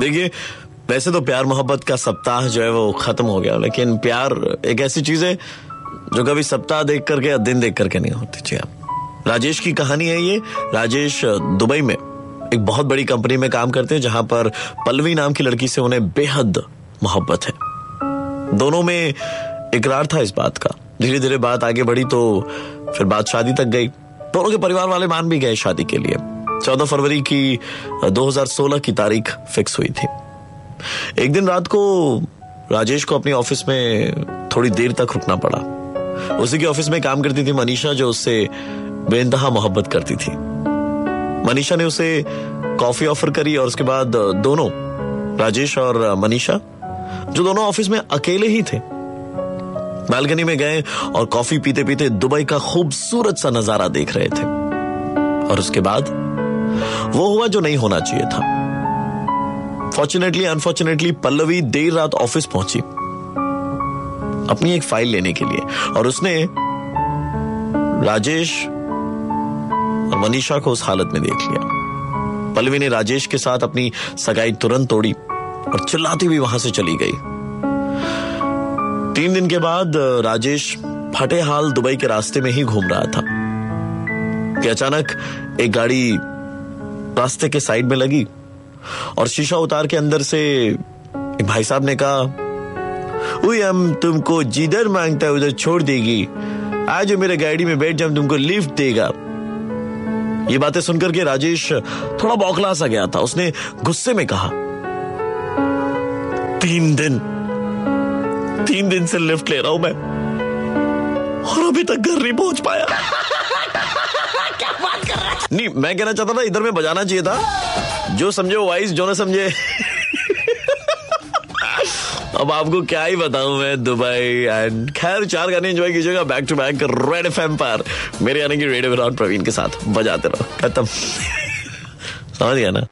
देखिए, वैसे तो प्यार मोहब्बत का सप्ताह जो है वो खत्म हो गया, लेकिन प्यार एक ऐसी चीज़ है जो कभी सप्ताह देख करके या दिन देख करके नहीं होती। जी आप राजेश की कहानी है ये। राजेश दुबई में एक बहुत बड़ी कंपनी में काम करते हैं, जहाँ पर पल्लवी नाम की लड़की से उन्हें बेहद मोहब्बत है। दोनों में इकरार था इस बात का। धीरे धीरे बात आगे बढ़ी तो फिर बात शादी तक गई। दोनों के परिवार वाले मान भी गए शादी के लिए। 14 फरवरी की 2016 की तारीख फिक्स हुई थी। एक दिन रात को राजेश को अपने ऑफ़िस में थोड़ी देर तक रुकना पड़ा। उसी के ऑफ़िस में काम करती थी मनीषा, जो उससे बेइंतहा मोहब्बत करती थी। मनीषा ने उसे कॉफ़ी ऑफ़र करी और उसके बाद दोनों, राजेश और मनीषा, जो दोनों ऑफ़िस में अकेले ही थे, बालकनी में गए और कॉफ़ी पीते पीते दुबई का खूबसूरत सा नज़ारा देख रहे थे। और उसके बाद वो हुआ जो नहीं होना चाहिए था। फॉर्चुनेटली अनफॉर्चुनेटली पल्लवी देर रात ऑफ़िस पहुँची। अपनी एक फ़ाइल लेने के लिए। और उसने राजेश और मनीषा को उस हालत में देख लिया। पल्लवी ने राजेश के साथ अपनी सगाई तुरंत तोड़ी और चिल्लाती हुई वहाँ से चली गई। तीन दिन के बाद, राजेश फटे हाल दुबई के रास्ते में ही घूम रहा था। कि अचानक एक गाड़ी रास्ते के साइड में लगी और शीशा उतार के अंदर से भाई साहब ने कहा हम तुमको जिधर माँगता है, उधर छोड़ देगी। आज मेरे गाड़ी में बैठ जाओ तुमको लिफ्ट देगा। ये बातें सुनकर के राजेश थोड़ा बौखला सा गया था। उसने गुस्से में कहा, तीन दिन तीन दिन से लिफ्ट ले रहा हूँ मैं और अभी तक घर नहीं पहुँच पाया। नहीं, मैं कहना चाहता था, इधर में बजाना चाहिए था। जो समझे वाइस जो ना समझे। अब आपको क्या ही बताऊँ मैं, दुबई एंड खैर, चार गाने एंजॉय कीजिएगा back to back Red F पर। मेरे यानी कि रेडियो प्रवीण के साथ, बजाते रहो, खत्म। समझ गया ना?